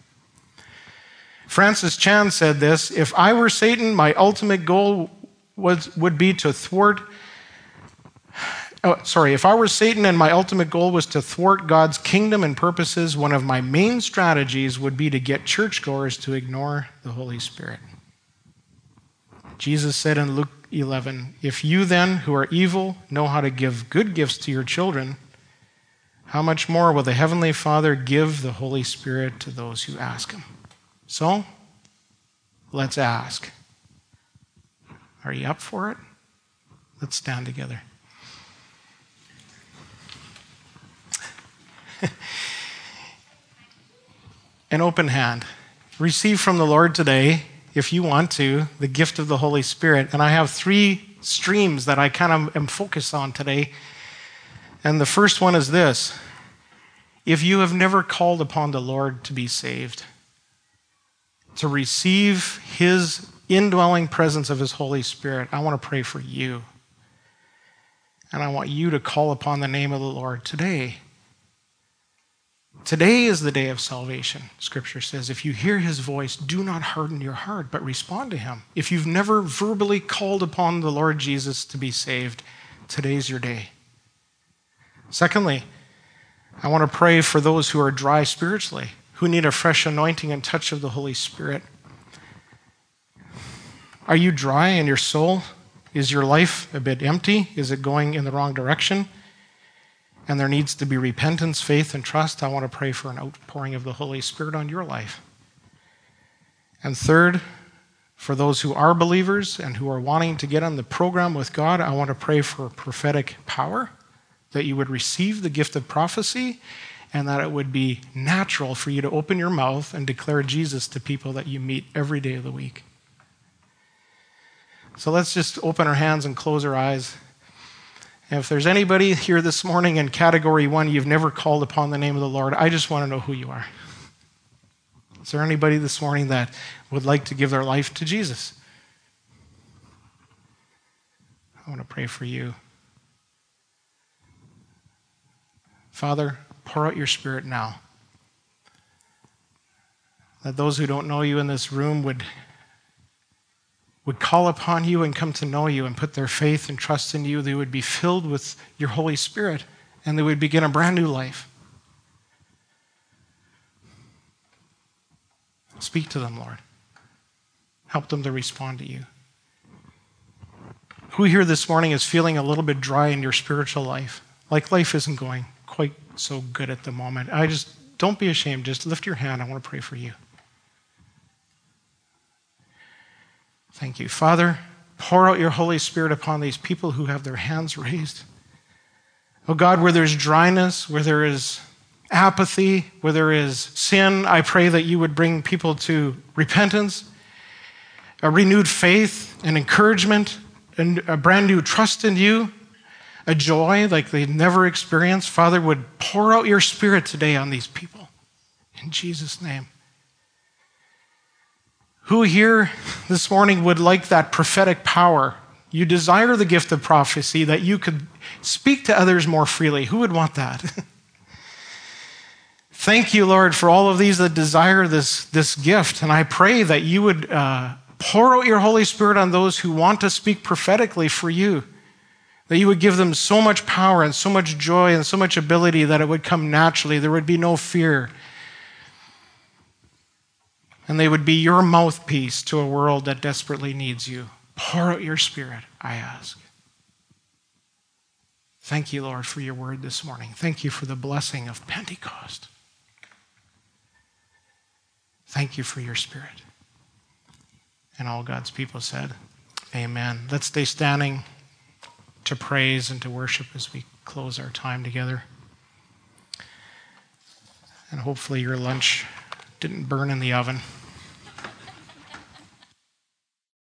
Francis Chan said this If I were Satan, my ultimate goal was, would be to thwart. Oh, sorry, if I were Satan and my ultimate goal was to thwart God's kingdom and purposes, one of my main strategies would be to get churchgoers to ignore the Holy Spirit. Jesus said in Luke 11, If you then, who are evil, know how to give good gifts to your children, how much more will the Heavenly Father give the Holy Spirit to those who ask Him? So, let's ask Are you up for it? Let's stand together. (laughs) An open hand. Receive from the Lord today, if you want to, the gift of the Holy Spirit. And I have three streams that I kind of am focused on today. And the first one is this if you have never called upon the Lord to be saved, to receive His indwelling presence of His Holy Spirit, I want to pray for you. And I want you to call upon the name of the Lord today. Today is the day of salvation, Scripture says. If you hear His voice, do not harden your heart, but respond to Him. If you've never verbally called upon the Lord Jesus to be saved, today's your day. Secondly, I want to pray for those who are dry spiritually who need a fresh anointing and touch of the Holy Spirit. Are you dry in your soul? Is your life a bit empty? Is it going in the wrong direction? And there needs to be repentance, faith, and trust. I want to pray for an outpouring of the Holy Spirit on your life. And third, for those who are believers and who are wanting to get on the program with God, I want to pray for prophetic power, that you would receive the gift of prophecy, and that it would be natural for you to open your mouth and declare Jesus to people that you meet every day of the week. So let's just open our hands and close our eyes. And if there's anybody here this morning in category one, you've never called upon the name of the Lord, I just want to know who you are. Is there anybody this morning that would like to give their life to Jesus? I want to pray for you. Father, pour out your spirit now. That those who don't know you in this room would would call upon you and come to know you and put their faith and trust in you, they would be filled with your Holy Spirit and they would begin a brand new life. Speak to them, Lord. Help them to respond to you. Who here this morning is feeling a little bit dry in your spiritual life? Like life isn't going quite so good at the moment. I just, don't be ashamed. Just lift your hand. I want to pray for you. Thank you. Father, pour out your Holy Spirit upon these people who have their hands raised. Oh God, where there's dryness, where there is apathy, where there is sin, I pray that you would bring people to repentance, a renewed faith, and encouragement, and a brand new trust in you, a joy like they've never experienced. Father, would pour out your Spirit today on these people. In Jesus' name. Who here this morning would like that prophetic power? You desire the gift of prophecy that you could speak to others more freely. Who would want that? (laughs) Thank you, Lord, for all of these that desire this, this gift. And I pray that you would uh, pour out your Holy Spirit on those who want to speak prophetically for you. That you would give them so much power and so much joy and so much ability that it would come naturally. There would be no fear and they would be your mouthpiece to a world that desperately needs you. Pour out your spirit, I ask. Thank you, Lord, for your word this morning. Thank you for the blessing of Pentecost. Thank you for your spirit. And all God's people said, Amen. Let's stay standing to praise and to worship as we close our time together. And hopefully, your lunch didn't burn in the oven.